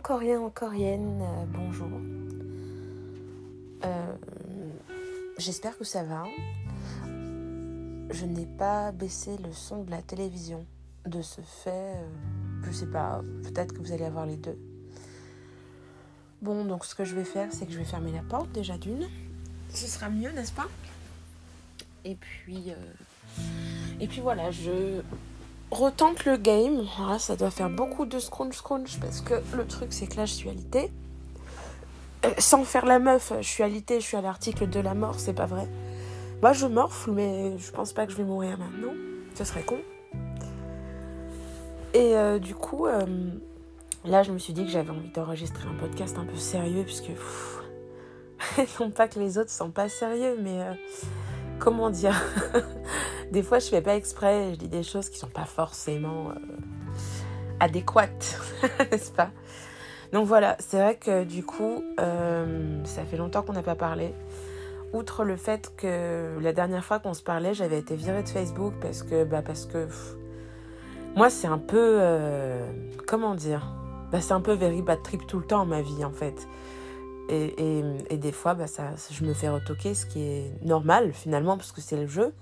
encore rien, encore rien, euh, bonjour. Euh, J'espère que ça va. Je n'ai pas baissé le son de la télévision. De ce fait, euh, je sais pas, peut-être que vous allez avoir les deux. Bon, donc ce que je vais faire, c'est que je vais fermer la porte déjà d'une. Ce sera mieux, n'est-ce pas? Et puis, euh, et puis voilà, je retente le game. Voilà, ça doit faire beaucoup de scrunch scrunch parce que le truc c'est que là je suis alité. Euh, sans faire la meuf, je suis alité, je suis à l'article de la mort, c'est pas vrai. Moi je morfle, mais je pense pas que je vais mourir maintenant. Ce serait con. Et euh, du coup, euh, là je me suis dit que j'avais envie d'enregistrer un podcast un peu sérieux puisque. non pas que les autres sont pas sérieux, mais comment dire? Des fois, je fais pas exprès, je dis des choses qui sont pas forcément euh, adéquates, n'est-ce pas? Donc voilà, c'est vrai que du coup, euh, ça fait longtemps qu'on n'a pas parlé. Outre le fait que la dernière fois qu'on se parlait, j'avais été virée de Facebook parce que, bah, parce que moi, c'est un peu, euh, comment dire? Bah, C'est un peu very bad trip tout le temps ma vie en fait. Et des fois, bah, ça, je me fais retoquer, ce qui est normal finalement, parce que c'est le jeu.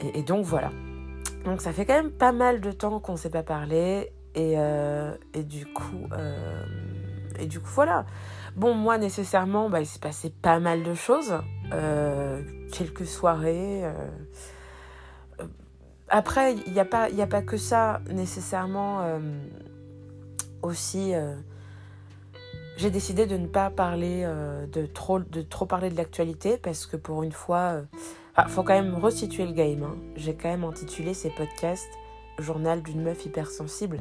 Et, donc voilà. Donc ça fait quand même pas mal de temps qu'on ne s'est pas parlé. Et, euh, et du coup, euh, et du coup voilà. Bon, moi nécessairement, bah, il s'est passé pas mal de choses. Euh, quelques soirées. Après, il n'y a, pas- a pas que ça nécessairement aussi. j'ai décidé de ne pas parler de trop de trop parler de l'actualité parce que pour une fois ah, faut quand même resituer le game hein. j'ai quand même intitulé ces podcasts journal d'une meuf hypersensible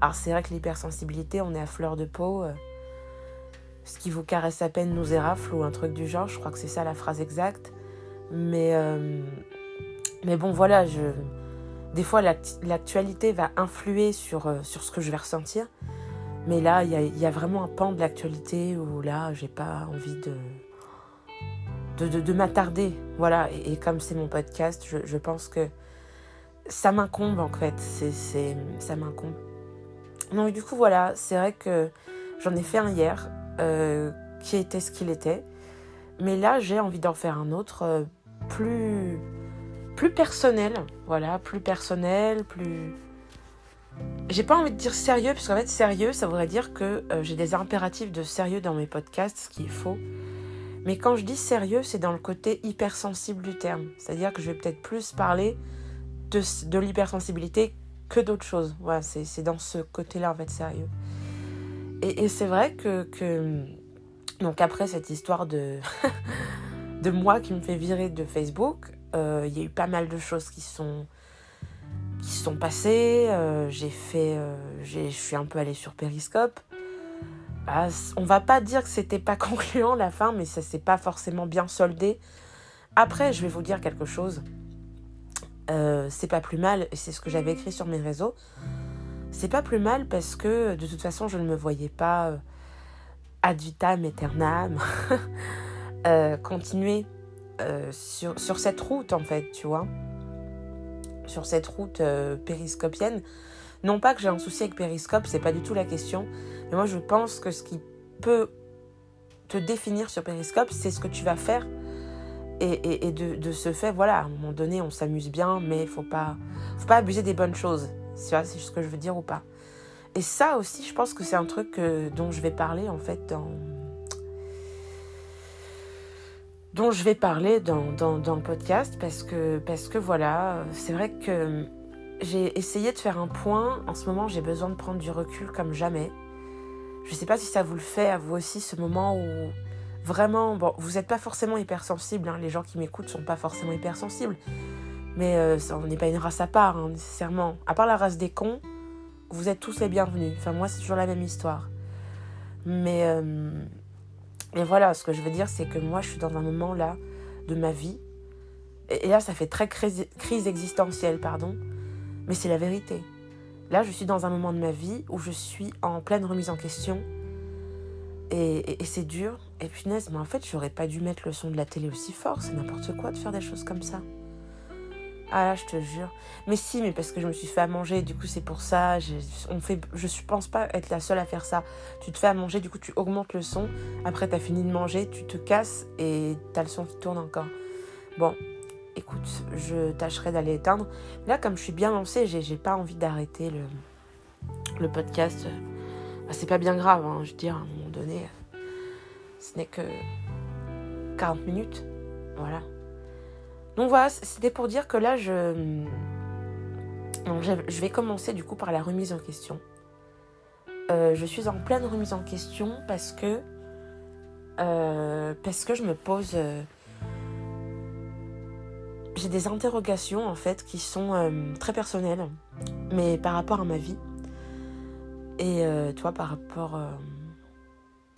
alors c'est vrai que l'hypersensibilité on est à fleur de peau euh, ce qui vous caresse à peine nous érafle ou un truc du genre je crois que c'est ça la phrase exacte. Mais euh, bon voilà des fois l'act- l'actualité va influer sur euh, sur ce que je vais ressentir. Mais là, il y a, il y a vraiment un pan de l'actualité où là, j'ai pas envie de, de, de, de m'attarder. Voilà, et, comme c'est mon podcast, je, pense que ça m'incombe en fait. C'est, c'est, ça m'incombe. Donc, du coup, voilà, c'est vrai que j'en ai fait un hier euh, qui était ce qu'il était. Mais là, j'ai envie d'en faire un autre euh, plus, plus personnel. Voilà, plus personnel, plus j'ai pas envie de dire sérieux, parce qu'en fait, sérieux, ça voudrait dire que euh, j'ai des impératifs de sérieux dans mes podcasts, ce qui est faux. Mais quand je dis sérieux, c'est dans le côté hypersensible du terme. C'est-à-dire que je vais peut-être plus parler de, l'hypersensibilité que d'autres choses. Voilà, c'est dans ce côté-là, en fait, sérieux. Et, c'est vrai que. Donc, après cette histoire de. de moi qui me fait virer de Facebook, euh, il y a eu pas mal de choses qui sont sont passées. Euh, j'ai fait, euh, je suis un peu allée sur Periscope. C- on va pas dire que c'était pas concluant la fin, mais ça s'est pas forcément bien soldé. Après, je vais vous dire quelque chose. Euh, c'est pas plus mal, c'est ce que j'avais écrit sur mes réseaux. C'est pas plus mal parce que de toute façon, je ne me voyais pas euh, ad vitam aeternam euh, continuer sur, cette route en fait, tu vois sur cette route périscopienne. Non pas que j'ai un souci avec Périscope, c'est pas du tout la question. Mais moi, je pense que ce qui peut te définir sur Périscope, c'est ce que tu vas faire. Et, de, ce fait, voilà, à un moment donné, on s'amuse bien, mais faut pas, faut pas abuser des bonnes choses. C'est ce que je veux dire ou pas. Et ça aussi, je pense que c'est un truc euh, dont je vais parler en fait dans, dont je vais parler dans, dans, dans le podcast parce que, parce que voilà, c'est vrai que j'ai essayé de faire un point. En ce moment, j'ai besoin de prendre du recul comme jamais. Je sais pas si ça vous le fait à vous aussi, ce moment où vraiment, bon, vous n'êtes pas forcément hypersensible, hein, les gens qui m'écoutent sont pas forcément hypersensibles, mais euh, on n'est pas une race à part, hein, nécessairement. À part la race des cons, vous êtes tous les bienvenus. Enfin, moi, c'est toujours la même histoire. Mais. euh, voilà, ce que je veux dire, c'est que moi, je suis dans un moment là de ma vie. Et, là, ça fait très crise existentielle, pardon. Mais c'est la vérité. Là, je suis dans un moment de ma vie où je suis en pleine remise en question. Et, c'est dur. Et punaise, mais en fait, j'aurais pas dû mettre le son de la télé aussi fort. C'est n'importe quoi de faire des choses comme ça. Ah là, je te jure. Mais si, mais parce que je me suis fait à manger, du coup c'est pour ça. Je, on fait, je pense pas être la seule à faire ça. Tu te fais à manger, du coup tu augmentes le son. Après t'as fini de manger, tu te casses et t'as le son qui tourne encore. Bon, écoute, je tâcherai d'aller éteindre. Là, comme je suis bien lancée, j'ai pas envie d'arrêter le, podcast. Bah, c'est pas bien grave, hein, je veux dire, à un moment donné, ce n'est que 40 minutes. Voilà. Donc voilà, c'était pour dire que là, je... je vais commencer du coup par la remise en question. Euh, je suis en pleine remise en question parce que euh, parce que je me pose euh, j'ai des interrogations en fait qui sont très personnelles mais par rapport à ma vie et toi par rapport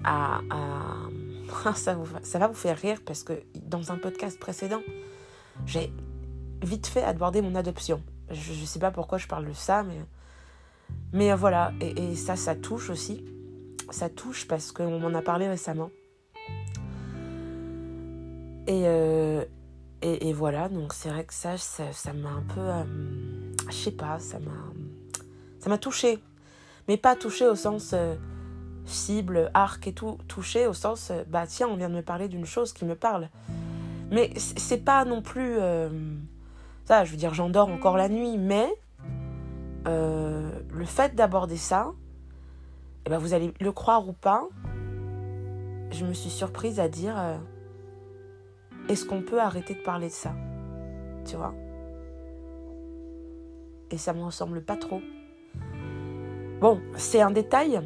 à, à... ça, ça va vous faire rire parce que dans un podcast précédent j'ai vite fait abordé mon adoption. Je ne sais pas pourquoi je parle de ça, mais, mais voilà. Et, ça, ça touche aussi. Ça touche parce qu'on m'en a parlé récemment. Et, euh, et, voilà, donc c'est vrai que ça, ça m'a un peu. Euh, je sais pas, ça m'a. Ça m'a touché. Mais pas touché au sens euh, cible, arc et tout. Touché au sens, bah tiens, on vient de me parler d'une chose qui me parle. Mais c'est pas non plus. Euh, ça, je veux dire, j'endors encore la nuit, mais euh, le fait d'aborder ça, eh ben vous allez le croire ou pas, je me suis surprise à dire euh, est-ce qu'on peut arrêter de parler de ça? Tu vois? Et ça me ressemble pas trop. Bon, c'est un détail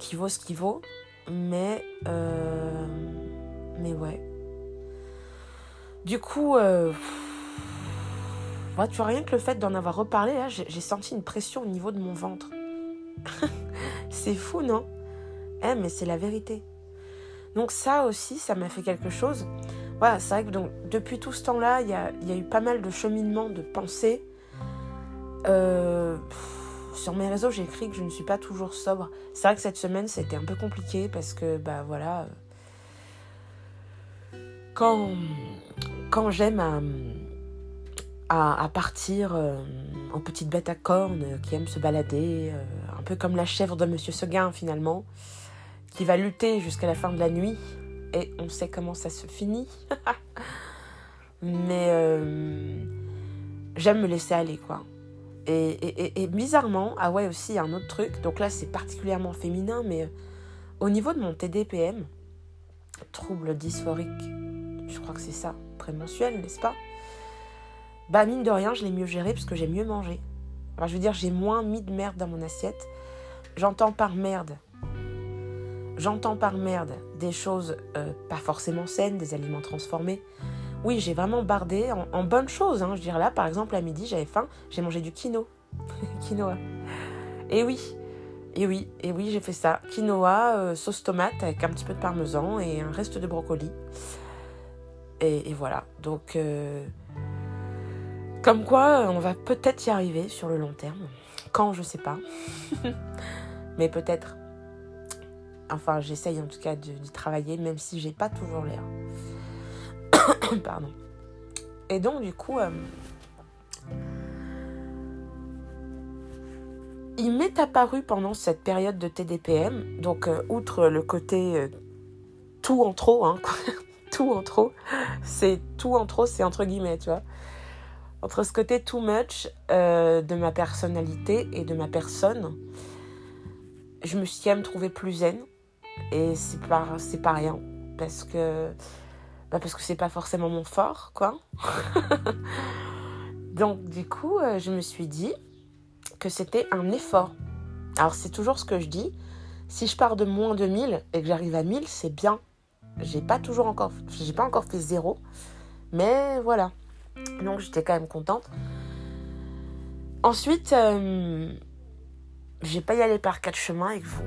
qui vaut ce qu'il vaut, mais. mais ouais. Du coup, euh, tu vois, rien que le fait d'en avoir reparlé, là, j'ai senti une pression au niveau de mon ventre. c'est fou, non? Eh, mais c'est la vérité. Donc ça aussi, ça m'a fait quelque chose. Voilà, c'est vrai que donc, depuis tout ce temps-là, il y a, eu pas mal de cheminement de pensée. Euh, sur mes réseaux, j'ai écrit que je ne suis pas toujours sobre. C'est vrai que cette semaine, c'était un peu compliqué parce que, bah voilà, quand, quand j'aime à, à, partir euh, en petite bête à cornes qui aime se balader, euh, un peu comme la chèvre de Monsieur Seguin finalement, qui va lutter jusqu'à la fin de la nuit, et on sait comment ça se finit. Mais euh, j'aime me laisser aller, quoi. Et, bizarrement, ah ouais, aussi, un autre truc, donc là c'est particulièrement féminin, mais au niveau de mon TDPM, trouble dysphorique, je crois que c'est ça, mensuel, n'est-ce pas? Bah mine de rien, je l'ai mieux géré parce que j'ai mieux mangé. Alors je veux dire, j'ai moins mis de merde dans mon assiette. J'entends par merde. J'entends par merde des choses euh, pas forcément saines, des aliments transformés. Oui, j'ai vraiment bardé en, bonnes choses. Hein. Je dire, là, par exemple, à midi, j'avais faim, j'ai mangé du quinoa. quinoa. Et oui, et oui, et oui, j'ai fait ça. Quinoa, euh, sauce tomate avec un petit peu de parmesan et un reste de brocoli. Et, voilà. Donc, euh, comme quoi, on va peut-être y arriver sur le long terme. Quand, je sais pas. Mais peut-être. Enfin, j'essaye en tout cas d'y travailler, même si j'ai pas toujours l'air. Pardon. Et donc, du coup, euh, il m'est apparu pendant cette période de TDPM, donc euh, outre le côté tout en trop, hein, tout en trop. C'est tout en trop, c'est entre guillemets, tu vois. Entre ce côté too much euh, de ma personnalité et de ma personne, je me suis quand même trouvée plus zen. Et c'est pas, c'est rien. Parce que, bah parce que c'est pas forcément mon fort, quoi. Donc, du coup, euh, je me suis dit que c'était un effort. Alors, c'est toujours ce que je dis. Si je pars de moins de 1000 et que j'arrive à 1000, c'est bien. J'ai pas toujours encore, j'ai pas encore fait zéro, mais voilà. Donc j'étais quand même contente. Ensuite, euh, je vais pas y aller par quatre chemins avec vous.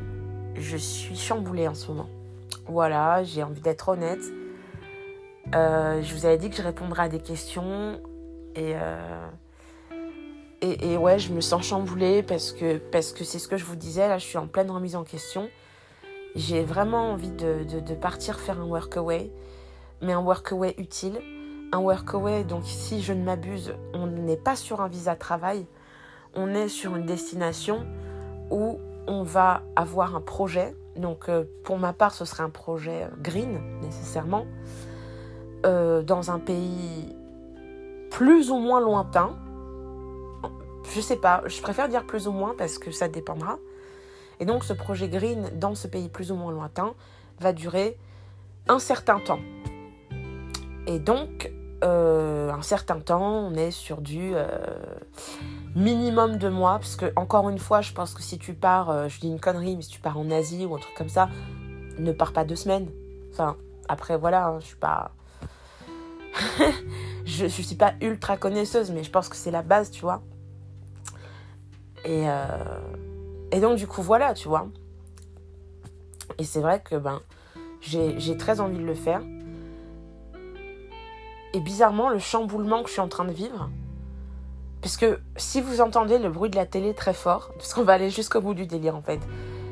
Je suis chamboulée en ce moment. Voilà, j'ai envie d'être honnête. Euh, je vous avais dit que je répondrais à des questions et, euh, et, et, ouais, je me sens chamboulée parce que parce que c'est ce que je vous disais. Là, je suis en pleine remise en question. J'ai vraiment envie de, de, partir faire un workaway, mais un workaway utile. un workaway, donc si je ne m'abuse, on n'est pas sur un visa travail, on est sur une destination où on va avoir un projet. Donc euh, pour ma part, ce serait un projet green nécessairement, euh, dans un pays plus ou moins lointain. Je sais pas, je préfère dire plus ou moins parce que ça dépendra. Et donc ce projet green dans ce pays plus ou moins lointain va durer un certain temps. Et donc, euh, un certain temps, on est sur du minimum de mois, parce que encore une fois, je pense que si tu pars, euh, je dis une connerie, mais si tu pars en Asie ou un truc comme ça, ne pars pas deux semaines. Enfin, après voilà, hein, je suis pas, je, suis pas ultra connaisseuse, mais je pense que c'est la base, tu vois. Et et donc du coup voilà, tu vois. Et c'est vrai que ben j'ai très envie de le faire. Et bizarrement, le chamboulement que je suis en train de vivre, parce que si vous entendez le bruit de la télé très fort, parce qu'on va aller jusqu'au bout du délire en fait,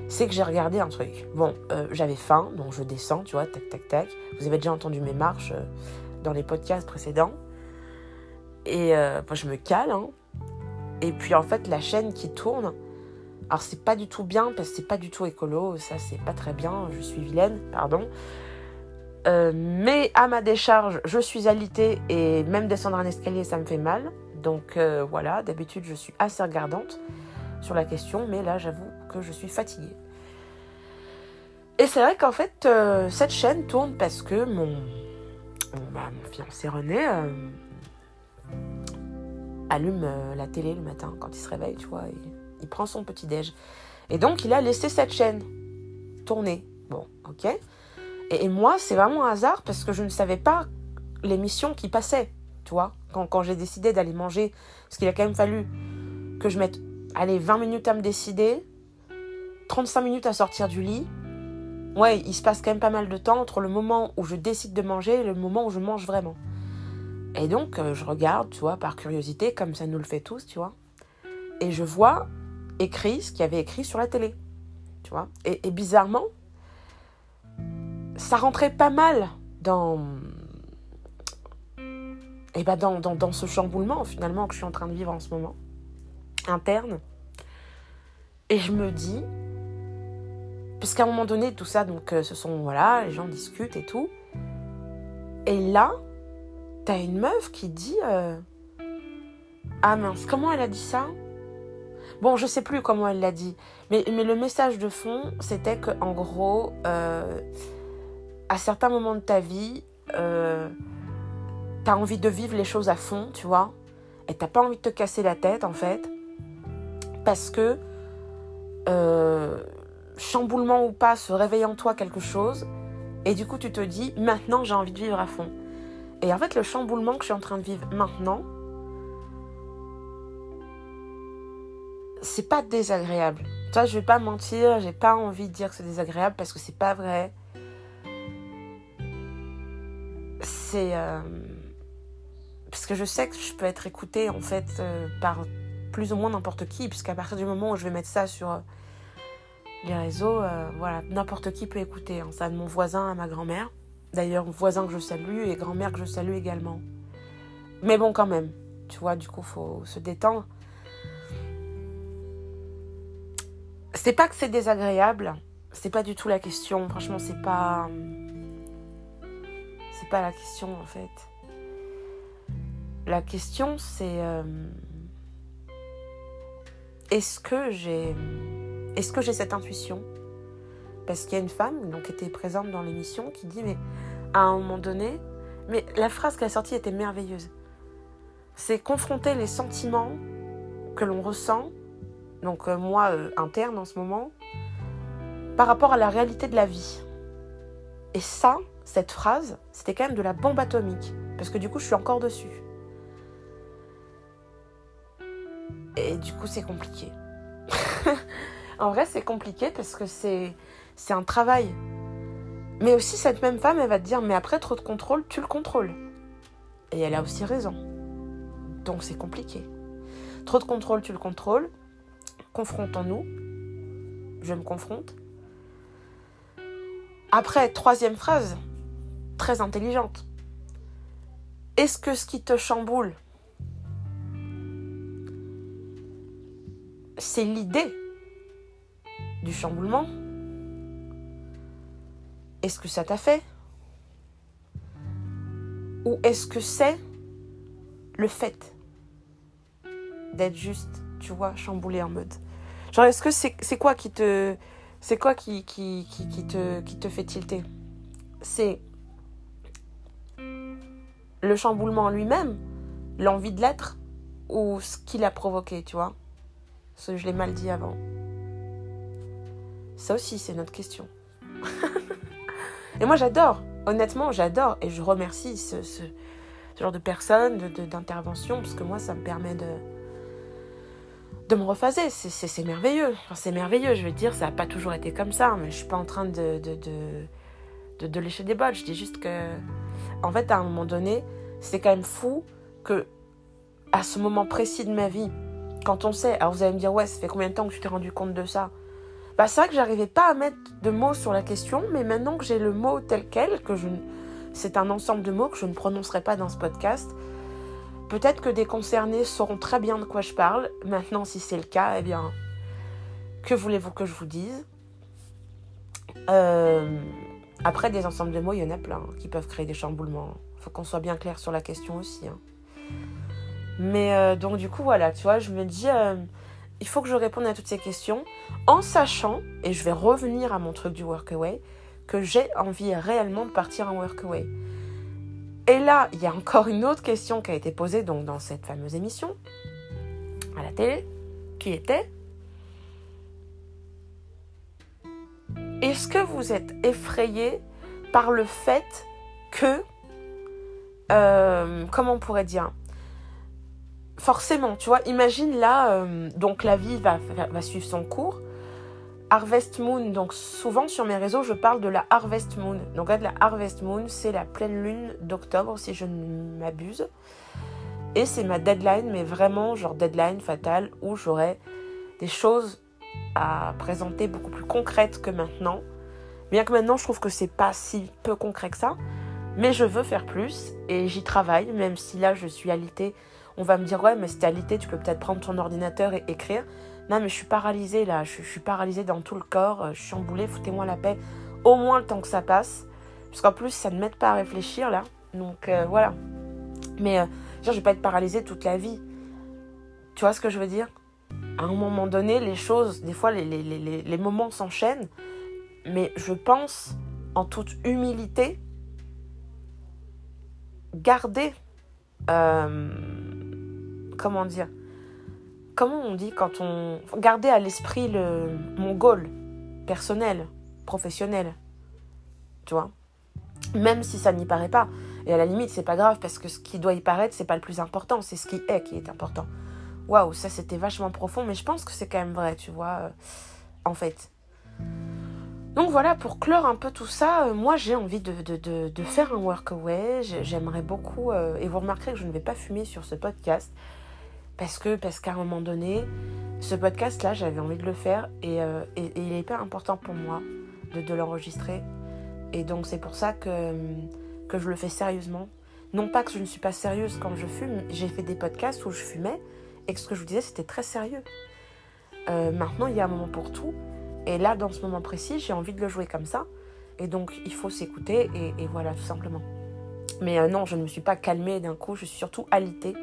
c'est que j'ai regardé un truc. Bon, euh, j'avais faim, donc je descends, tu vois, tac, tac, tac. Vous avez déjà entendu mes marches euh, dans les podcasts précédents. Et euh, je me cale, hein. Et puis en fait, la chaîne qui tourne, alors c'est pas du tout bien parce que c'est pas du tout écolo, ça c'est pas très bien, je suis vilaine, pardon. Euh, mais à ma décharge, je suis alitée et même descendre un escalier, ça me fait mal. Donc euh, voilà, d'habitude, je suis assez regardante sur la question, mais là, j'avoue que je suis fatiguée. Et c'est vrai qu'en fait, euh, cette chaîne tourne parce que mon, bah, mon fiancé René allume la télé le matin quand il se réveille, tu vois, et il prend son petit déj. Et donc, il a laissé cette chaîne tourner. Bon, ok. Et, moi, c'est vraiment un hasard parce que je ne savais pas l'émission qui passait, tu vois, quand, j'ai décidé d'aller manger. Parce qu'il a quand même fallu que je mette, allez, 20 minutes à me décider, 35 minutes à sortir du lit. Ouais, il se passe quand même pas mal de temps entre le moment où je décide de manger et le moment où je mange vraiment. Et donc, euh, je regarde, tu vois, par curiosité, comme ça nous le fait tous, tu vois. Et je vois écrit ce qu'il avait écrit sur la télé. Tu vois et, bizarrement, ça rentrait pas mal dans, et bah dans, dans, dans, ce chamboulement finalement que je suis en train de vivre en ce moment, interne. Et je me dis, puisqu'à un moment donné, tout ça, donc euh, ce sont, voilà, les gens discutent et tout. Et là, t'as une meuf qui dit, euh, ah mince, comment elle a dit ça? Bon, je sais plus comment elle l'a dit, mais, mais le message de fond, c'était que en gros, euh, à certains moments de ta vie, t'as envie de vivre les choses à fond, tu vois, et t'as pas envie de te casser la tête en fait, parce que euh, chamboulement ou pas, se réveille en toi quelque chose, et du coup tu te dis maintenant j'ai envie de vivre à fond. Et en fait, le chamboulement que je suis en train de vivre maintenant, c'est pas désagréable. Toi, je vais pas mentir, j'ai pas envie de dire que c'est désagréable parce que c'est pas vrai. C'est. Euh, parce que je sais que je peux être écoutée en fait euh, par plus ou moins n'importe qui, puisqu'à partir du moment où je vais mettre ça sur euh, les réseaux, voilà, n'importe qui peut écouter. Hein. Ça de mon voisin à ma grand-mère. D'ailleurs, voisin que je salue et grand-mère que je salue également. Mais bon, quand même, tu vois, du coup, faut se détendre. C'est pas que c'est désagréable, c'est pas du tout la question. Franchement, c'est pas. C'est pas la question en fait. La question c'est. Euh, est-ce que j'ai. Est-ce que j'ai cette intuition? Parce qu'il y a une femme qui était présente dans l'émission qui dit Mais à un moment donné. Mais la phrase qu'elle a sortie était merveilleuse. C'est confronter les sentiments que l'on ressent donc euh, moi euh, interne en ce moment, par rapport à la réalité de la vie. Et ça, cette phrase, c'était quand même de la bombe atomique, parce que du coup je suis encore dessus. Et du coup c'est compliqué. en vrai c'est compliqué parce que c'est, c'est un travail. Mais aussi cette même femme, elle va te dire, mais après trop de contrôle, tu le contrôles. Et elle a aussi raison. Donc c'est compliqué. Trop de contrôle, tu le contrôles confrontons-nous. Je me confronte. Après, troisième phrase, très intelligente. Est-ce que ce qui te chamboule, c'est l'idée du chamboulement. Est-ce que ça t'a fait? Ou est-ce que c'est le fait d'être juste, tu vois, chamboulé en mode? Genre, est-ce que c'est quoi qui te. C'est quoi te, qui te fait tilter? C'est le chamboulement lui-même, l'envie de l'être, ou ce qu'il a provoqué, tu vois? Je l'ai mal dit avant. Ça aussi, c'est notre question. et moi, j'adore. Honnêtement, j'adore. Et je remercie ce, genre de personnes, d'intervention, de, parce que moi, ça me permet de, de me refaser. C'est merveilleux. c'est merveilleux, je veux dire, ça n'a pas toujours été comme ça, mais je suis pas en train de, de, de, de, lécher des bottes. Je dis juste que, en fait, à un moment donné, c'est quand même fou que, à ce moment précis de ma vie, quand on sait, alors vous allez me dire, ouais, ça fait combien de temps que tu t'es rendu compte de ça? Bah, c'est vrai que j'arrivais pas à mettre de mots sur la question, mais maintenant que j'ai le mot tel quel, que je, c'est un ensemble de mots que je ne prononcerai pas dans ce podcast, Peut-être que des concernés sauront très bien de quoi je parle. Maintenant, si c'est le cas, eh bien, que voulez-vous que je vous dise? Euh, Après, des ensembles de mots, il y en a plein qui peuvent créer des chamboulements. Il faut qu'on soit bien clair sur la question aussi. Hein. Mais euh, donc, du coup, voilà, tu vois, je me dis, euh, il faut que je réponde à toutes ces questions en sachant, et je vais revenir à mon truc du workaway, que j'ai envie réellement de partir en workaway. Et là, il y a encore une autre question qui a été posée donc, dans cette fameuse émission à la télé, qui était Est-ce que vous êtes effrayé par le fait que, euh, comment on pourrait dire, forcément, tu vois, imagine là, euh, donc la vie va, suivre son cours, Harvest Moon. Donc souvent sur mes réseaux, je parle de la Harvest Moon. Donc la Harvest Moon, c'est la pleine lune d'octobre, si je ne m'abuse. Et c'est ma deadline, mais vraiment genre deadline fatale, où j'aurai des choses à présenter beaucoup plus concrètes que maintenant. Bien que maintenant, je trouve que c'est pas si peu concret que ça. Mais je veux faire plus et j'y travaille, même si là je suis alitée. On va me dire, ouais, mais si t'es alitée, tu peux peut-être prendre ton ordinateur et écrire. Non, mais je suis paralysée là, je, suis paralysée dans tout le corps, euh, je suis emboulée, foutez-moi la paix. Au moins le temps que ça passe. Parce qu'en plus, ça ne m'aide pas à réfléchir là. Donc euh, voilà. Mais euh, je vais pas être paralysée toute la vie. Tu vois ce que je veux dire? À un moment donné, les choses, des fois, les, les, moments s'enchaînent. Mais je pense, en toute humilité, garder. Comment dire comment on dit quand on... Garder à l'esprit le... mon goal personnel, professionnel. Tu vois Même si ça n'y paraît pas. Et à la limite, c'est pas grave parce que ce qui doit y paraître, c'est pas le plus important, c'est ce qui est qui est important. Waouh, ça c'était vachement profond, mais je pense que c'est quand même vrai, tu vois, euh, en fait. Donc voilà, pour clore un peu tout ça, euh, moi j'ai envie de, faire un workaway. J'aimerais beaucoup, euh, et vous remarquerez que je ne vais pas fumer sur ce podcast. Parce que parce qu'à un moment donné, ce podcast-là, j'avais envie de le faire et, euh, il est hyper important pour moi de, l'enregistrer. Et donc c'est pour ça que, que je le fais sérieusement. Non pas que je ne suis pas sérieuse quand je fume, j'ai fait des podcasts où je fumais et que ce que je vous disais c'était très sérieux. Euh, maintenant il y a un moment pour tout et là dans ce moment précis j'ai envie de le jouer comme ça et donc il faut s'écouter et, voilà tout simplement. Mais euh, non je ne me suis pas calmée d'un coup, je suis surtout alitée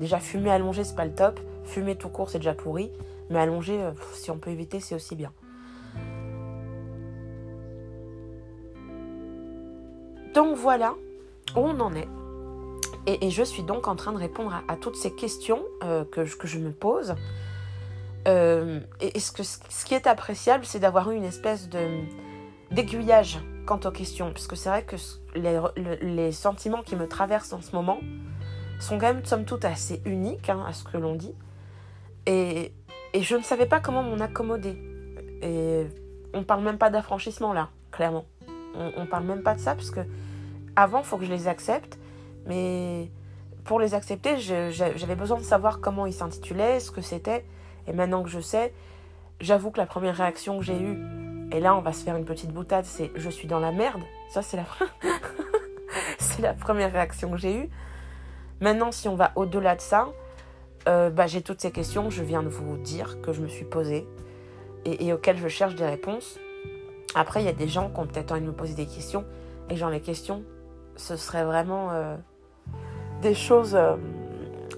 Déjà, fumer allongé, c'est pas le top. Fumer tout court, c'est déjà pourri. Mais allongé, euh, si on peut éviter, c'est aussi bien. Donc voilà où on en est. Et, je suis donc en train de répondre à, toutes ces questions euh, que, que, je me pose. Euh, et, ce, que, ce qui est appréciable, c'est d'avoir eu une espèce d'aiguillage quant aux questions. Parce que c'est vrai que les, les sentiments qui me traversent en ce moment, sont quand même, somme toute, assez uniques hein, à ce que l'on dit. Et, et, je ne savais pas comment m'en accommoder. Et on parle même pas d'affranchissement là, clairement. On, on parle même pas de ça parce que avant, il faut que je les accepte. Mais pour les accepter, j'avais besoin de savoir comment ils s'intitulaient, ce que c'était. Et maintenant que je sais, j'avoue que la première réaction que j'ai eue, et là on va se faire une petite boutade, c'est je suis dans la merde. Ça, c'est la, c'est la première réaction que j'ai eue. Maintenant, si on va au-delà de ça, euh, bah, j'ai toutes ces questions, je viens de vous dire que je me suis posée et, auxquelles je cherche des réponses. Après, il y a des gens qui ont peut-être envie de me poser des questions et genre les questions, ce serait vraiment euh, des choses euh,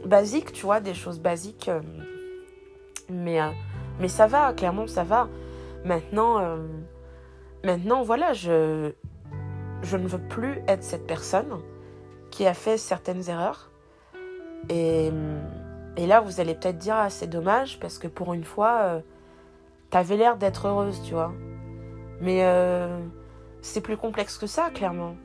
basiques, tu vois, des choses basiques. mais, mais ça va, clairement, ça va. Maintenant, maintenant voilà, je, je ne veux plus être cette personne qui a fait certaines erreurs. Et, là, vous allez peut-être dire, ah, c'est dommage, parce que pour une fois, euh, t'avais l'air d'être heureuse, tu vois. Mais euh, c'est plus complexe que ça, clairement.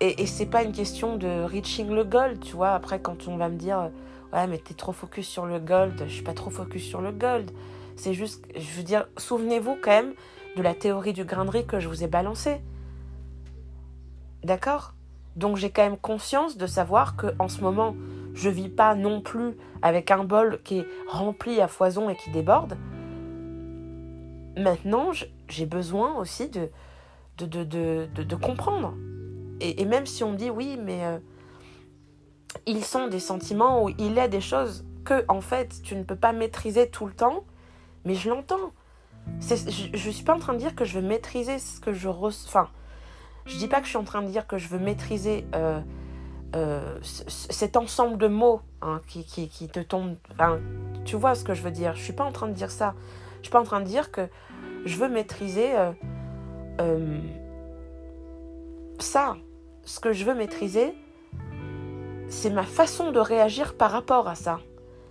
Et, et c'est pas une question de reaching le gold, tu vois. Après, quand on va me dire, ouais, mais t'es trop focus sur le gold, je suis pas trop focus sur le gold. C'est juste, je veux dire, souvenez-vous quand même de la théorie du grain de riz que je vous ai balancée. D'accord? Donc j'ai quand même conscience de savoir que en ce moment, je vis pas non plus avec un bol qui est rempli à foison et qui déborde. Maintenant, j'ai besoin aussi de, comprendre. Et, même si on dit oui, mais euh, ils sont des sentiments ou il est des choses que, en fait, tu ne peux pas maîtriser tout le temps, mais je l'entends. Je ne suis pas en train de dire que je veux maîtriser ce que je ressens. Enfin, je dis pas que je suis en train de dire que je veux maîtriser euh, euh, cet ensemble de mots hein, qui, qui, te tombent. Tu vois ce que je veux dire. Je suis pas en train de dire ça. Je suis pas en train de dire que je veux maîtriser euh, ça. Ce que je veux maîtriser, c'est ma façon de réagir par rapport à ça.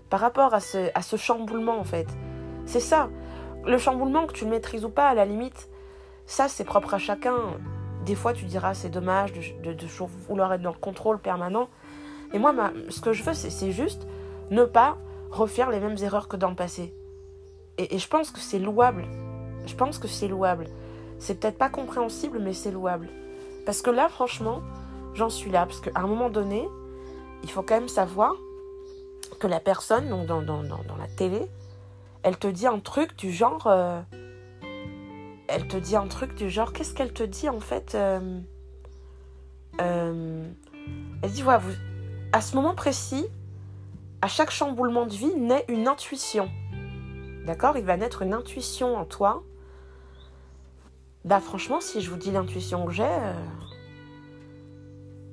Par rapport à ce, à ce chamboulement, en fait. C'est ça. Le chamboulement, que tu le maîtrises ou pas, à la limite, ça, c'est propre à chacun des fois, tu diras, c'est dommage de, vouloir être dans le contrôle permanent. Et moi, ce que je veux, c'est juste ne pas refaire les mêmes erreurs que dans le passé. Et, je pense que c'est louable. Je pense que c'est louable. C'est peut-être pas compréhensible, mais c'est louable. Parce que là, franchement, j'en suis là. Parce qu'à un moment donné, il faut quand même savoir que la personne, donc dans, la télé, elle te dit un truc du genre... Euh, elle te dit un truc du genre, qu'est-ce qu'elle te dit en fait euh, euh, Elle dit, voilà, à ce moment précis, à chaque chamboulement de vie naît une intuition. D'accord? Il va naître une intuition en toi. Bah franchement, si je vous dis l'intuition que j'ai, euh,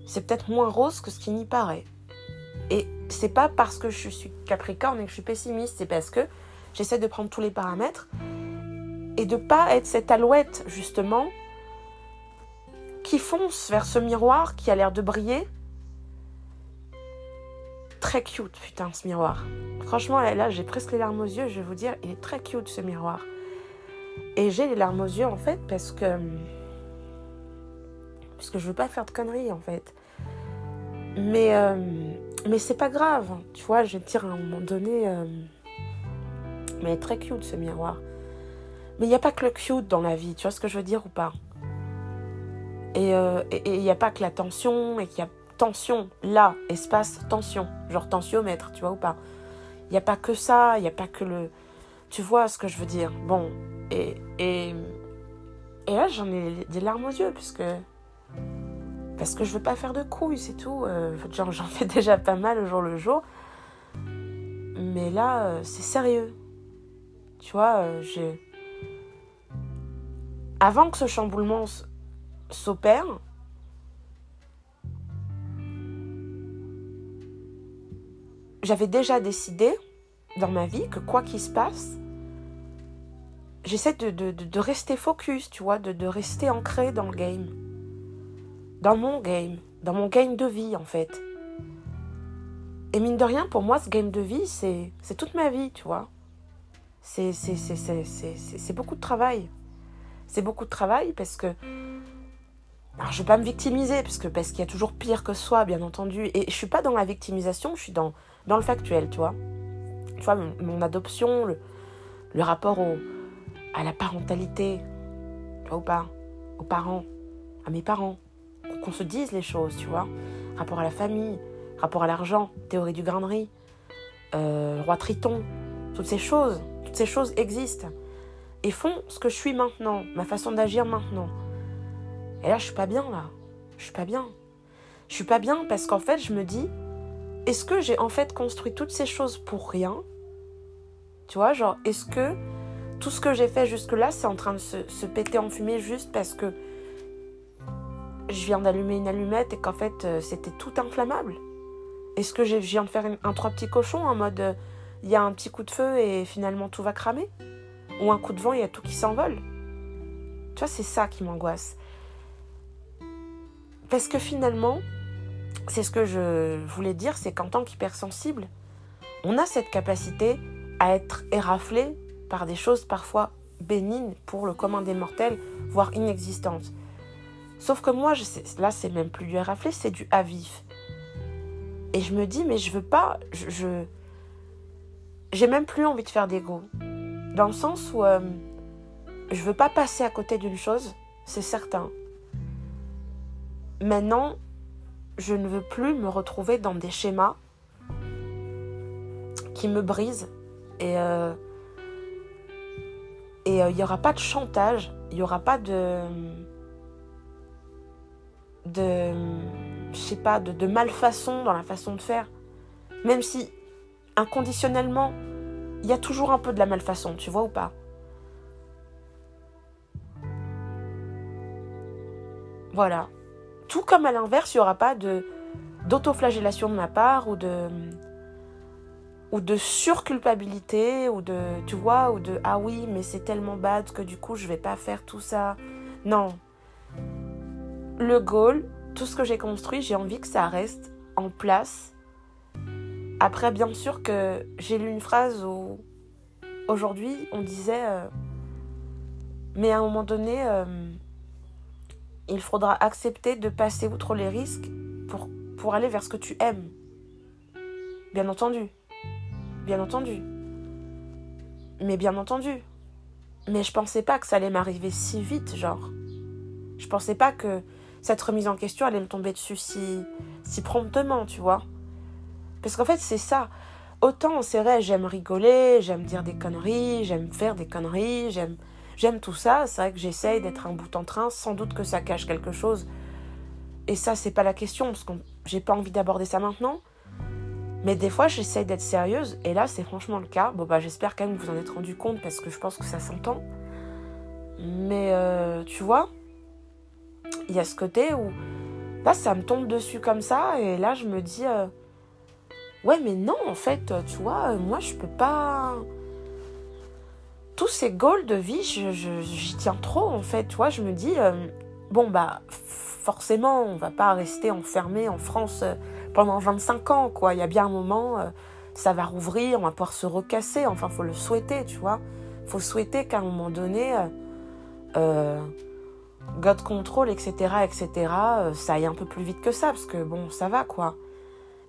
c'est peut-être moins rose que ce qui n'y paraît. Et c'est pas parce que je suis capricorne et que je suis pessimiste, c'est parce que j'essaie de prendre tous les paramètres et de pas être cette alouette justement qui fonce vers ce miroir qui a l'air de briller. Très cute, putain, ce miroir. Franchement, là, j'ai presque les larmes aux yeux, je vais vous dire, il est très cute ce miroir. Et j'ai les larmes aux yeux en fait parce que parce que je veux pas faire de conneries en fait. Mais euh, mais c'est pas grave, tu vois, je vais te dire à un moment donné euh, mais très cute ce miroir. Mais il n'y a pas que le cute dans la vie, tu vois ce que je veux dire ou pas? Euh, Et il n'y a pas que la tension, et qu'il y a tension, là, espace, tension, genre tensiomètre, tu vois ou pas? Il n'y a pas que ça, il n'y a pas que le... Tu vois ce que je veux dire? Bon, et, et, et là j'en ai des larmes aux yeux, puisque... Parce que je veux pas faire de couilles, c'est tout. Euh, j'en fais déjà pas mal au jour le jour. Mais là, euh, c'est sérieux. Tu vois, j'ai avant que ce chamboulement s'opère, j'avais déjà décidé dans ma vie que quoi qu'il se passe, j'essaie de, rester focus, tu vois, de, rester ancré dans le game. Dans mon game, dans mon game de vie en fait. Et mine de rien, pour moi, ce game de vie, c'est toute ma vie, tu vois. C'est beaucoup de travail c'est beaucoup de travail parce que. Alors, je vais pas me victimiser parce que parce qu'il y a toujours pire que soi, bien entendu. Et je suis pas dans la victimisation, je suis dans, le factuel, tu vois. Tu vois, mon, adoption, le, rapport à la parentalité, tu vois ou pas Aux parents, à mes parents. Qu'on se dise les choses, tu vois. Rapport à la famille, rapport à l'argent, théorie du grain riz, euh, roi Triton, toutes ces choses, toutes ces choses existent et font ce que je suis maintenant, ma façon d'agir maintenant. Et là, je suis pas bien là. Je suis pas bien. Je suis pas bien parce qu'en fait, je me dis, est-ce que j'ai en fait construit toutes ces choses pour rien? Tu vois, genre, est-ce que tout ce que j'ai fait jusque-là, c'est en train de se, péter en fumée juste parce que je viens d'allumer une allumette et qu'en fait, euh, c'était tout inflammable? Est-ce que je viens de faire un trois petits cochons en mode, euh, il y a un petit coup de feu et finalement tout va cramer? Ou un coup de vent, il y a tout qui s'envole Tu vois, c'est ça qui m'angoisse. Parce que finalement, c'est ce que je voulais dire, c'est qu'en tant qu'hypersensible, on a cette capacité à être éraflé par des choses parfois bénignes pour le commun des mortels, voire inexistantes. Sauf que moi, là, c'est même plus du éraflé, c'est du avif. Et je me dis, mais je veux pas, je, j'ai même plus envie de faire d'ego, dans le sens où euh, je veux pas passer à côté d'une chose, c'est certain. Maintenant, je ne veux plus me retrouver dans des schémas qui me brisent. Et euh, et euh, il n'y aura pas de chantage, il n'y aura pas de. de. je sais pas, de malfaçon dans la façon de faire. Même si, inconditionnellement, il y a toujours un peu de la malfaçon, tu vois ou pas? Voilà. Tout comme à l'inverse, il n'y aura pas de d'autoflagellation de ma part ou de ou de surculpabilité ou de tu vois ou de ah oui mais c'est tellement bad que du coup je vais pas faire tout ça. Non. Le goal tout ce que j'ai construit j'ai envie que ça reste en place après bien sûr que j'ai lu une phrase où aujourd'hui on disait euh, mais à un moment donné euh, il faudra accepter de passer outre les risques pour, aller vers ce que tu aimes. Bien entendu. Bien entendu. Mais bien entendu. Mais je pensais pas que ça allait m'arriver si vite, genre. Je pensais pas que cette remise en question allait me tomber dessus si promptement, tu vois. Parce qu'en fait, c'est ça. Autant, c'est vrai, j'aime rigoler, j'aime dire des conneries, j'aime faire des conneries, j'aime J'aime tout ça, c'est vrai que j'essaye d'être un bout en train, sans doute que ça cache quelque chose. Et ça, c'est pas la question, parce que j'ai pas envie d'aborder ça maintenant. Mais des fois, j'essaye d'être sérieuse, et là, c'est franchement le cas. Bon, bah, j'espère quand même que vous en êtes rendu compte, parce que je pense que ça s'entend. Mais, euh, tu vois, il y a ce côté où, là, ça me tombe dessus comme ça, et là, je me dis, euh, ouais, mais non, en fait, tu vois, moi, je peux pas tous ces goals de vie, j'y tiens trop en fait. Tu vois, je me dis, euh, bon, bah, forcément, on va pas rester enfermé en France euh, pendant 25 ans, quoi. Il y a bien un moment, euh, ça va rouvrir, on va pouvoir se recasser. Enfin, faut le souhaiter, tu vois. faut souhaiter qu'à un moment donné, God control, etc., etc., ça aille un peu plus vite que ça, parce que bon, ça va, quoi.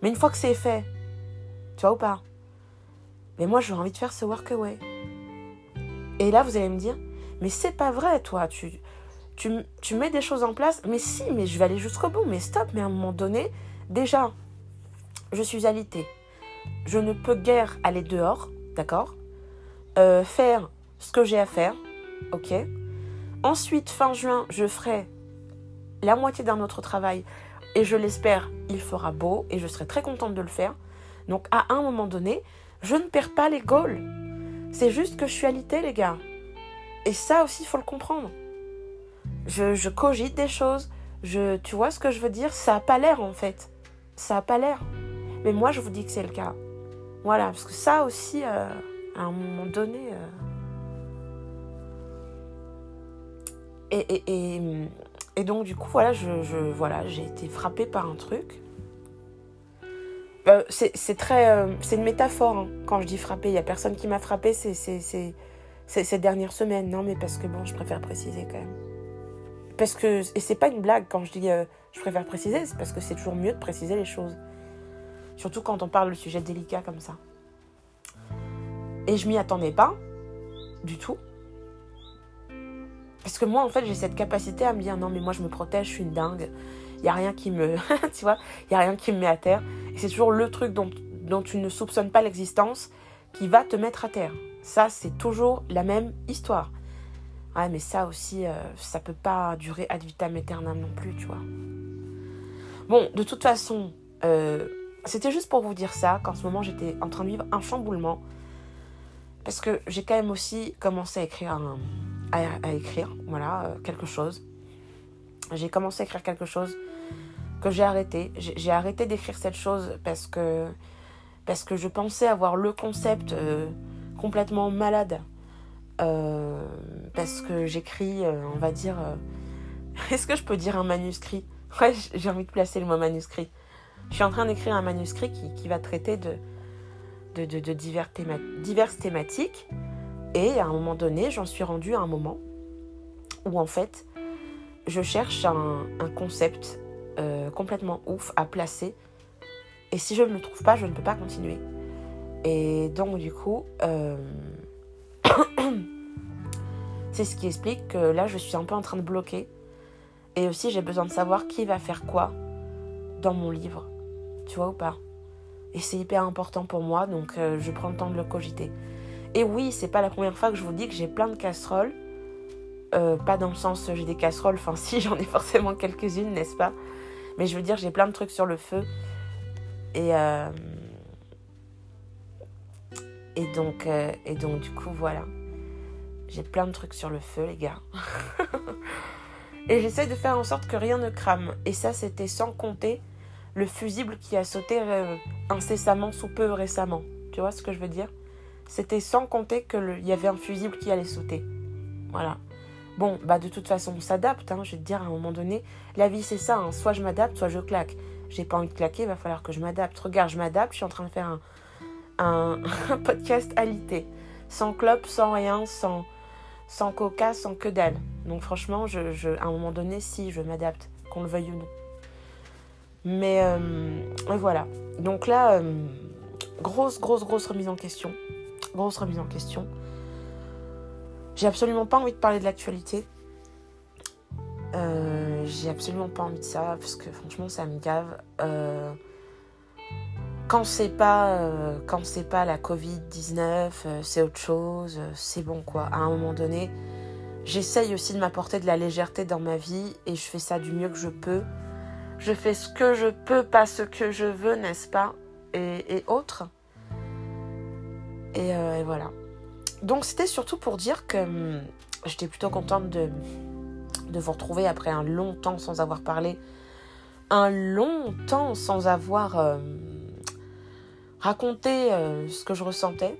Mais une fois que c'est fait, tu vois ou pas? Mais moi, j'aurais envie de faire ce workaway. Et là, vous allez me dire, mais c'est pas vrai, toi, tu, tu, mets des choses en place, mais si, mais je vais aller jusqu'au bout, mais stop, mais à un moment donné, déjà, je suis alitée. Je ne peux guère aller dehors, d'accord? Euh, Faire ce que j'ai à faire, ok? Ensuite, fin juin, je ferai la moitié d'un autre travail et je l'espère, il fera beau et je serai très contente de le faire. Donc, à un moment donné, je ne perds pas les goals. C'est juste que je suis alité, les gars. Et ça aussi, il faut le comprendre. Je, cogite des choses. Je, tu vois ce que je veux dire? Ça n'a pas l'air, en fait. Ça n'a pas l'air. Mais moi, je vous dis que c'est le cas. Voilà, parce que ça aussi, euh, à un moment donné... Euh, et, donc, du coup, voilà, voilà, j'ai été frappée par un truc. Euh, c'est très. Euh, c'est une métaphore hein. quand je dis frapper. Il n'y a personne qui m'a frappé ces, dernières semaines. Non, mais parce que bon, je préfère préciser quand même. Parce que. Et c'est pas une blague quand je dis euh, je préfère préciser, c'est parce que c'est toujours mieux de préciser les choses. Surtout quand on parle de sujets délicats comme ça. Et je m'y attendais pas, du tout. Parce que moi, en fait, j'ai cette capacité à me dire non, mais moi, je me protège, je suis une dingue. Il n'y a rien qui me. tu vois, a rien qui me met à terre. Et c'est toujours le truc dont, dont tu ne soupçonnes pas l'existence qui va te mettre à terre. Ça, c'est toujours la même histoire. Ouais, mais ça aussi, euh, ça peut pas durer ad vitam aeternam non plus, tu vois. Bon, de toute façon, euh, c'était juste pour vous dire ça, qu'en ce moment j'étais en train de vivre un chamboulement. Parce que j'ai quand même aussi commencé à écrire, à, écrire voilà, euh, quelque chose. J'ai commencé à écrire quelque chose que j'ai arrêté. J'ai arrêté d'écrire cette chose parce que, parce que je pensais avoir le concept euh, complètement malade. Euh, parce que j'écris, on va dire... Est-ce que je peux dire un manuscrit? Ouais, j'ai envie de placer le mot manuscrit. Je suis en train d'écrire un manuscrit qui, qui va traiter de, de, de, divers diverses thématiques. Et à un moment donné, j'en suis rendue à un moment où en fait, je cherche un concept euh, complètement ouf à placer. Et si je ne le trouve pas, je ne peux pas continuer. Et donc du coup, euh... c'est ce qui explique que là, je suis un peu en train de bloquer. Et aussi, j'ai besoin de savoir qui va faire quoi dans mon livre. Tu vois ou pas? Et c'est hyper important pour moi, donc euh, je prends le temps de le cogiter. Et oui, c'est pas la première fois que je vous dis que j'ai plein de casseroles. Pas dans le sens j'ai des casseroles, enfin si j'en ai forcément quelques-unes, n'est-ce pas? Mais je veux dire j'ai plein de trucs sur le feu. Et, euh, et, donc, et donc du coup voilà. J'ai plein de trucs sur le feu les gars. et j'essaie de faire en sorte que rien ne crame. Et ça c'était sans compter le fusible qui a sauté euh, incessamment sous peu récemment. Tu vois ce que je veux dire? C'était sans compter qu'il y avait un fusible qui allait sauter. Voilà. Bon, bah de toute façon, on s'adapte. Hein, je vais te dire, à un moment donné, la vie c'est ça. Hein. soit je m'adapte, soit je claque. J'ai pas envie de claquer, il va falloir que je m'adapte. Regarde, je m'adapte, je suis en train de faire un, podcast alité. Sans clope, sans rien, sans, sans coca, sans que dalle. Donc franchement, je, je, à un moment donné, si je m'adapte, qu'on le veuille ou non. Mais euh, voilà. Donc là, euh, grosse, grosse, grosse remise en question. Grosse remise en question. J'ai absolument pas envie de parler de l'actualité. Euh, j'ai absolument pas envie de ça parce que franchement ça me gave. quand c'est pas c'est pas la Covid 19, c'est autre chose, c'est bon quoi. À un moment donné, j'essaye aussi de m'apporter de la légèreté dans ma vie et je fais ça du mieux que je peux je fais ce que je peux, pas ce que je veux, n'est-ce pas? Et, autres. Euh, et, voilà. Donc c'était surtout pour dire que hum, j'étais plutôt contente de, de vous retrouver après un long temps sans avoir parlé. Un long temps sans avoir euh, raconté euh, ce que je ressentais.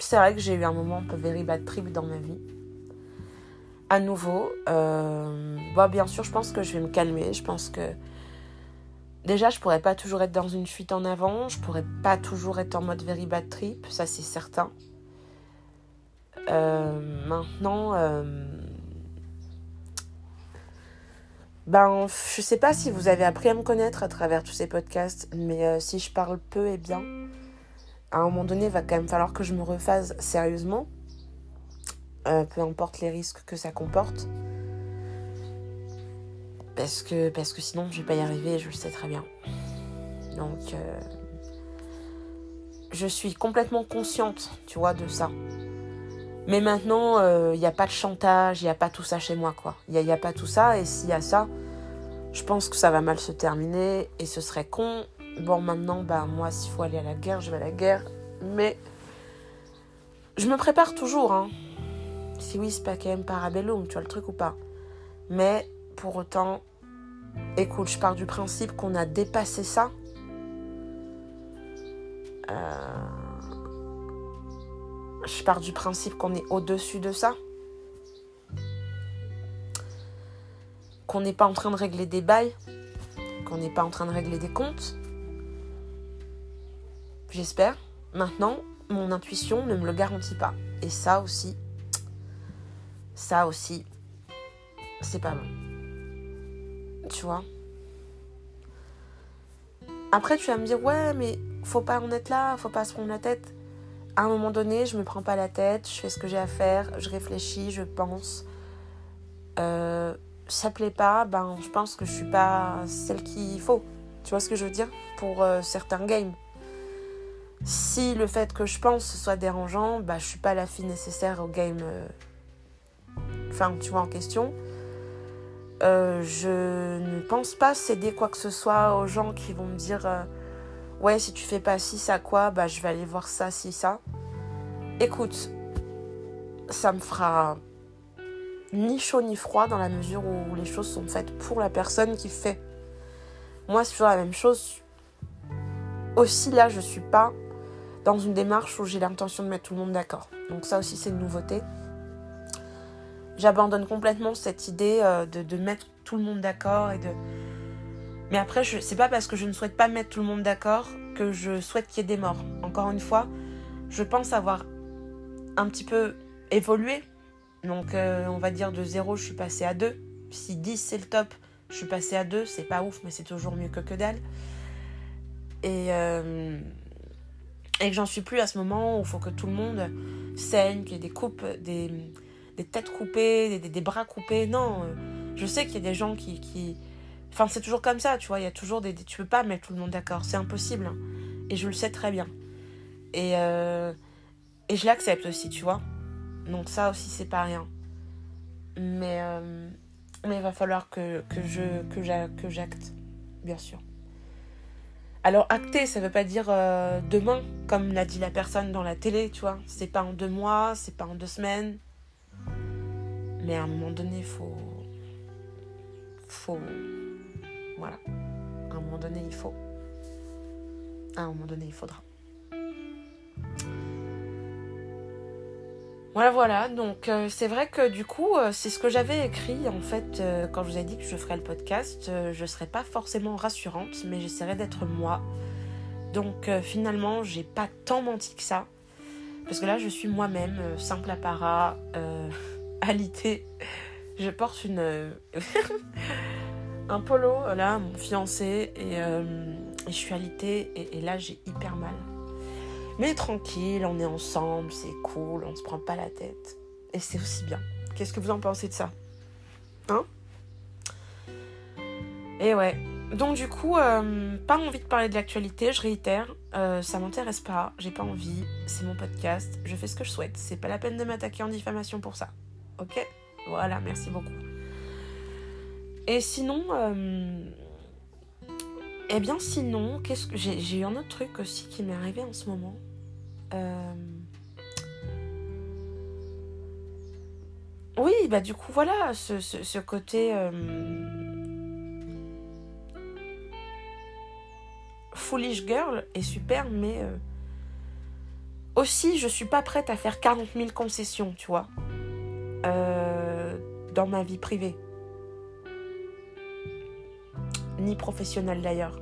c'est vrai que j'ai eu un moment un peu very bad trip dans ma vie à nouveau. Bah, bien sûr, je pense que je vais me calmer. Je pense que déjà, je pourrais pas toujours être dans une fuite en avant. Je pourrais pas toujours être en mode very bad trip. Ça, c'est certain. Euh, maintenant, euh, ben, je sais pas si vous avez appris à me connaître à travers tous ces podcasts, mais euh, si je parle peu et bien, à un moment donné, il va quand même falloir que je me refasse sérieusement. Euh, peu importe les risques que ça comporte. Parce que, parce que sinon, je vais pas y arriver, je le sais très bien. Donc, euh, je suis complètement consciente, tu vois, de ça. Mais maintenant, il euh, n'y a pas de chantage, il n'y a pas tout ça chez moi, quoi. Il n'y a, pas tout ça, et s'il y a ça, je pense que ça va mal se terminer, et ce serait con. Bon, maintenant, bah, moi, s'il faut aller à la guerre, je vais à la guerre. Mais je me prépare toujours, hein. Si oui, c'est pas quand même parabellum, tu vois le truc ou pas. Mais pour autant, écoute, je pars du principe qu'on a dépassé ça. Euh, je pars du principe qu'on est au-dessus de ça. Qu'on n'est pas en train de régler des bails. Qu'on n'est pas en train de régler des comptes. J'espère. Maintenant, mon intuition ne me le garantit pas. Et ça aussi, ça aussi, c'est pas bon. Tu vois Après, tu vas me dire, ouais, mais faut pas en être là, faut pas se prendre la tête. À un moment donné, je me prends pas la tête, je fais ce que j'ai à faire, je réfléchis, je pense. Euh, ça plaît pas, ben je pense que je suis pas celle qu'il faut. Tu vois ce que je veux dire? Pour euh, certains games. Si le fait que je pense soit dérangeant, bah je suis pas la fille nécessaire au game euh, enfin tu vois en question. Euh, je ne pense pas céder quoi que ce soit aux gens qui vont me dire euh, Ouais, si tu fais pas ci, ça quoi, bah je vais aller voir ça, si, ça. Écoute, ça me fera ni chaud ni froid dans la mesure où les choses sont faites pour la personne qui fait. Moi, c'est toujours la même chose. Aussi, là, je suis pas dans une démarche où j'ai l'intention de mettre tout le monde d'accord. Donc, ça aussi, c'est une nouveauté. J'abandonne complètement cette idée euh, de, mettre tout le monde d'accord et de. Mais après, c'est pas parce que je ne souhaite pas mettre tout le monde d'accord que je souhaite qu'il y ait des morts. Encore une fois, je pense avoir un petit peu évolué. Donc, euh, on va dire de 0, je suis passée à 2. Si 10 c'est le top, je suis passée à 2. C'est pas ouf, mais c'est toujours mieux que que dalle. Et, euh, et que j'en suis plus à ce moment où il faut que tout le monde saigne, qu'il y ait des coupes, des, des têtes coupées, des, des, des, bras coupés. Non, euh, je sais qu'il y a des gens qui. qui... Enfin, c'est toujours comme ça, tu vois. Il y a toujours des. Tu peux pas mettre tout le monde d'accord. C'est impossible. Hein. Et je le sais très bien. Et, euh, et je l'accepte aussi, tu vois. Donc, ça aussi, c'est pas rien. Mais, euh, mais il va falloir que, que je que j'acte, bien sûr. Alors, acter, ça veut pas dire demain, comme l'a dit la personne dans la télé, tu vois. C'est pas en deux mois, c'est pas en deux semaines. Mais à un moment donné, il faut. Faut. Voilà. À un moment donné, il faut. À un moment donné, il faudra. Voilà, voilà. Donc, euh, c'est vrai que du coup, euh, c'est ce que j'avais écrit en fait euh, quand je vous ai dit que je ferais le podcast. je ne serais pas forcément rassurante, mais j'essaierai d'être moi. Donc, finalement, j'ai pas tant menti que ça. Parce que là, je suis moi-même, simple apparat, alité. Je porte une. un polo, là, mon fiancé, et, et je suis alité, et, et là, j'ai hyper mal. Mais tranquille, on est ensemble, c'est cool, on se prend pas la tête. Et c'est aussi bien. Qu'est-ce que vous en pensez de ça? Hein? Et ouais. Donc du coup, euh, pas envie de parler de l'actualité, je réitère, euh, ça m'intéresse pas, j'ai pas envie, c'est mon podcast, je fais ce que je souhaite, c'est pas la peine de m'attaquer en diffamation pour ça. Ok Voilà, merci beaucoup. Et sinon, euh, eh bien sinon, qu'est-ce que j'ai eu un autre truc aussi qui m'est arrivé en ce moment. Euh... Oui, bah du coup, voilà, ce, côté... Euh... Foolish girl est super, mais... Aussi, je suis pas prête à faire 40 000 concessions, tu vois. Euh, dans ma vie privée. Ni professionnelle d'ailleurs.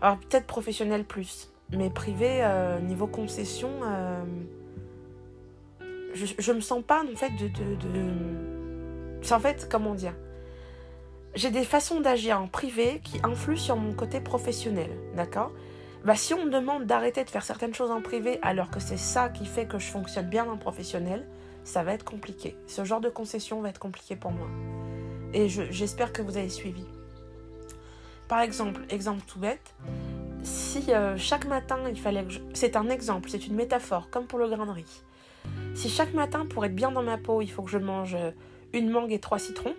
Alors peut-être professionnelle plus. Mais privé, euh, niveau concession, euh, je, je me sens pas en fait de. de, de... C'est en fait, comment dire? J'ai des façons d'agir en privé qui influent sur mon côté professionnel, d'accord? Bah, si on me demande d'arrêter de faire certaines choses en privé alors que c'est ça qui fait que je fonctionne bien en professionnel, ça va être compliqué. Ce genre de concession va être compliqué pour moi. Et j'espère que vous avez suivi. Par exemple, exemple tout bête, si euh, chaque matin il fallait que je... C'est un exemple, c'est une métaphore, comme pour le grain de riz. Si chaque matin, pour être bien dans ma peau, il faut que je mange euh, une mangue et trois citrons,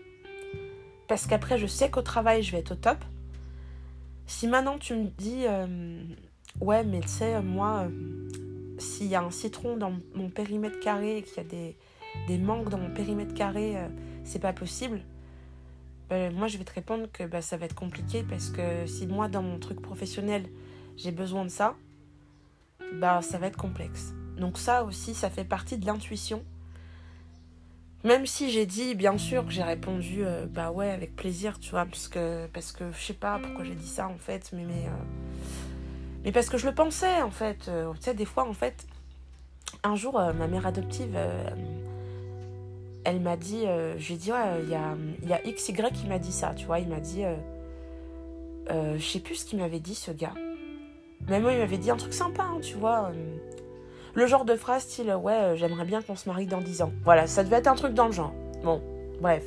parce qu'après je sais qu'au travail je vais être au top. Si maintenant tu me dis, euh, ouais, mais tu sais, moi, s'il y a un citron dans mon périmètre carré et qu'il y a des, des mangues dans mon périmètre carré, euh, c'est pas possible. Ben, moi, je vais te répondre que ben, ça va être compliqué parce que si moi, dans mon truc professionnel, j'ai besoin de ça, bah ça va être complexe. Donc ça aussi, ça fait partie de l'intuition. Même si j'ai dit, bien sûr, que j'ai répondu, euh, bah ouais, avec plaisir, tu vois, parce que, parce que je sais pas pourquoi j'ai dit ça en fait, mais, mais, euh, mais parce que je le pensais en fait. Euh, tu sais, des fois, en fait, un jour, ma mère adoptive, elle m'a dit, j'ai dit, ouais, il y a, y a XY qui m'a dit ça, tu vois, il m'a dit, je sais plus ce qu'il m'avait dit ce gars. Mais moi, il m'avait dit un truc sympa, hein, tu vois. Le genre de phrase style ouais, euh, j'aimerais bien qu'on se marie dans 10 ans. Voilà, ça devait être un truc dans le genre. Bon, bref.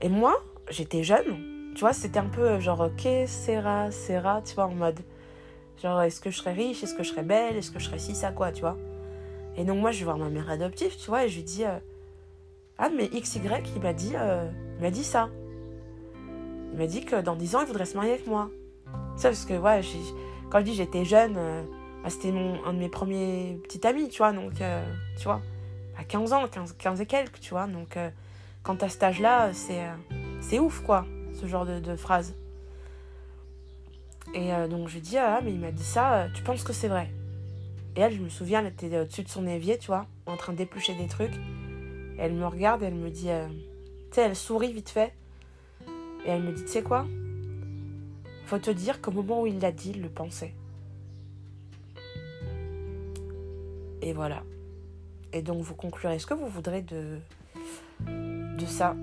Et moi, j'étais jeune, tu vois, c'était un peu euh, genre ok, sera, sera, tu vois, en mode genre est-ce que je serais riche, est-ce que je serais belle, est-ce que je serais ci, ça, quoi, tu vois. Et donc moi, je vais voir ma mère adoptive, tu vois, et je lui dis euh, Ah, mais XY, il m'a dit, euh, dit ça. Il m'a dit que dans 10 ans, il voudrait se marier avec moi. Ça, parce que, ouais, quand je dis j'étais jeune, euh, bah, c'était un de mes premiers petits amis, tu vois. Donc, tu vois, à 15 ans, 15, 15 et quelques, tu vois. Donc, quand à cet âge-là, c'est, c'est ouf, quoi, ce genre de, de phrase. Et donc, je lui dis, ah, mais il m'a dit ça, tu penses que c'est vrai? Et elle, je me souviens, elle était au-dessus de son évier, tu vois, en train d'éplucher des trucs. elle me regarde elle me dit, tu sais, elle sourit vite fait. Et elle me dit, tu sais quoi? Faut te dire qu'au moment où il l'a dit, il le pensait. Et voilà. Et donc vous conclurez ce que vous voudrez de, de ça?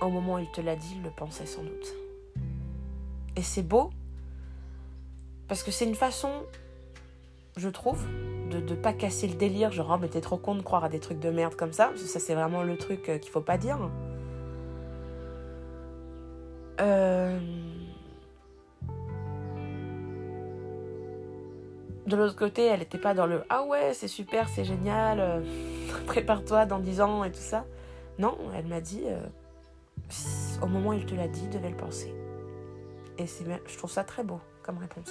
Au moment où il te l'a dit, il le pensait sans doute. Et c'est beau, parce que c'est une façon, je trouve, de ne pas casser le délire, genre, oh, mais t'es trop con de croire à des trucs de merde comme ça, parce que ça, c'est vraiment le truc euh, qu'il faut pas dire. Euh, de l'autre côté, elle n'était pas dans le Ah ouais, c'est super, c'est génial, euh, prépare-toi dans 10 ans et tout ça. Non, elle m'a dit Au moment où il te l'a dit, il devait le penser. Je trouve ça très beau comme réponse.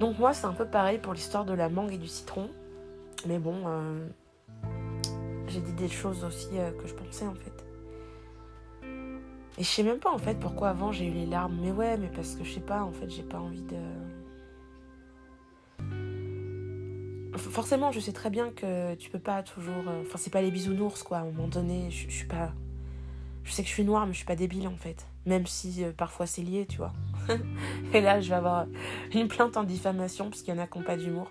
Donc, moi, c'est un peu pareil pour l'histoire de la mangue et du citron. Mais bon, j'ai dit des choses aussi que je pensais en fait. Et je sais même pas en fait pourquoi avant j'ai eu les larmes. Mais ouais, mais parce que je sais pas, en fait, j'ai pas envie de. Forcément, je sais très bien que tu peux pas toujours. Euh, enfin, c'est pas les bisounours quoi. À un moment donné, je, suis pas. Je sais que je suis noire, mais je suis pas débile en fait. Même si euh, parfois c'est lié, tu vois. Et là, je vais avoir une plainte en diffamation parce qu'il y en a qui n'ont pas d'humour.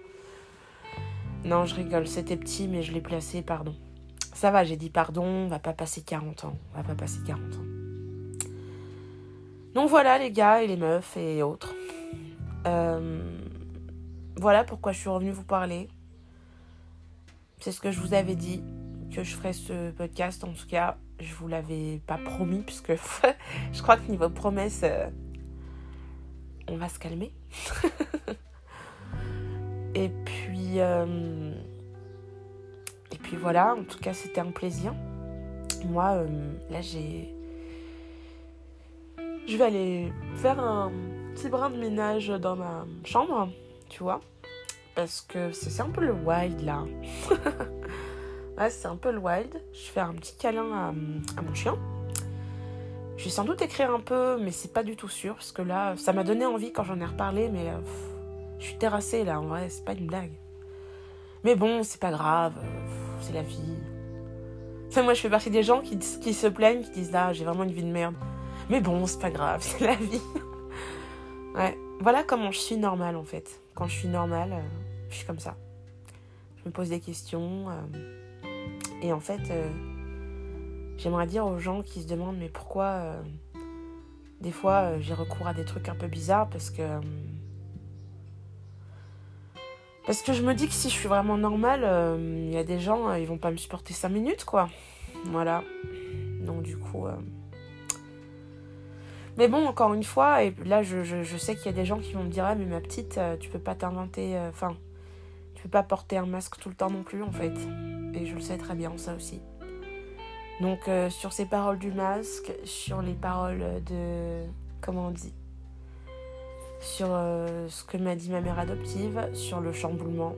Non, je rigole, c'était petit, mais je l'ai placé, pardon. Ça va, j'ai dit pardon, on va pas passer 40 ans. On va pas passer 40 ans. Donc voilà les gars et les meufs et autres. Euh, voilà pourquoi je suis revenue vous parler. C'est ce que je vous avais dit, que je ferais ce podcast. En tout cas, je vous l'avais pas promis, puisque je crois que niveau promesse, euh, on va se calmer. et puis, euh, et puis voilà, en tout cas, c'était un plaisir. Moi, là, j'ai je vais aller faire un petit brin de ménage dans ma chambre, tu vois. Parce que c'est un peu le wild là. ouais, c'est un peu le wild. Je fais un petit câlin à, mon chien. Je vais sans doute écrire un peu, mais c'est pas du tout sûr. Parce que là, ça m'a donné envie quand j'en ai reparlé, mais euh, je suis terrassée là, en vrai, c'est pas une blague. Mais bon, c'est pas grave, c'est la vie. moi, je fais partie des gens qui, qui se plaignent, qui disent là, j'ai vraiment une vie de merde. Mais bon, c'est pas grave, c'est la vie. ouais, voilà comment je suis normale en fait. Quand je suis normale, euh, je suis comme ça. Je me pose des questions. Euh, et en fait, euh, j'aimerais dire aux gens qui se demandent mais pourquoi des fois j'ai recours à des trucs un peu bizarres parce que. Parce que je me dis que si je suis vraiment normale, il y a des gens, ils vont pas me supporter 5 minutes, quoi. Voilà. Donc du coup, mais bon, encore une fois, et là je, sais qu'il y a des gens qui vont me dire Ah, mais ma petite, euh, tu peux pas t'inventer. Euh, peux pas porter un masque tout le temps non plus, en fait. Et je le sais très bien, ça aussi. Donc, euh, sur ces paroles du masque, sur les paroles de. Comment on dit Sur ce que m'a dit ma mère adoptive, sur le chamboulement,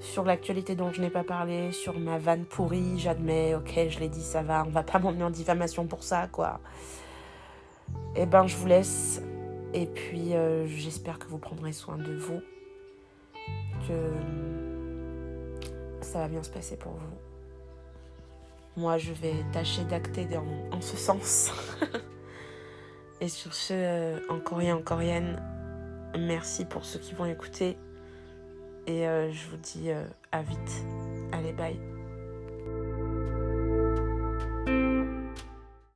sur l'actualité dont je n'ai pas parlé, sur ma vanne pourrie, j'admets, ok, je l'ai dit, ça va, on va pas m'emmener en diffamation pour ça, quoi. Eh ben, je vous laisse. Et puis, euh, j'espère que vous prendrez soin de vous. Que ça va bien se passer pour vous. Moi, je vais tâcher d'acter en ce sens. et sur ce, euh, en coréen, en coréenne, merci pour ceux qui vont écouter. Et euh, je vous dis à vite. Allez, bye.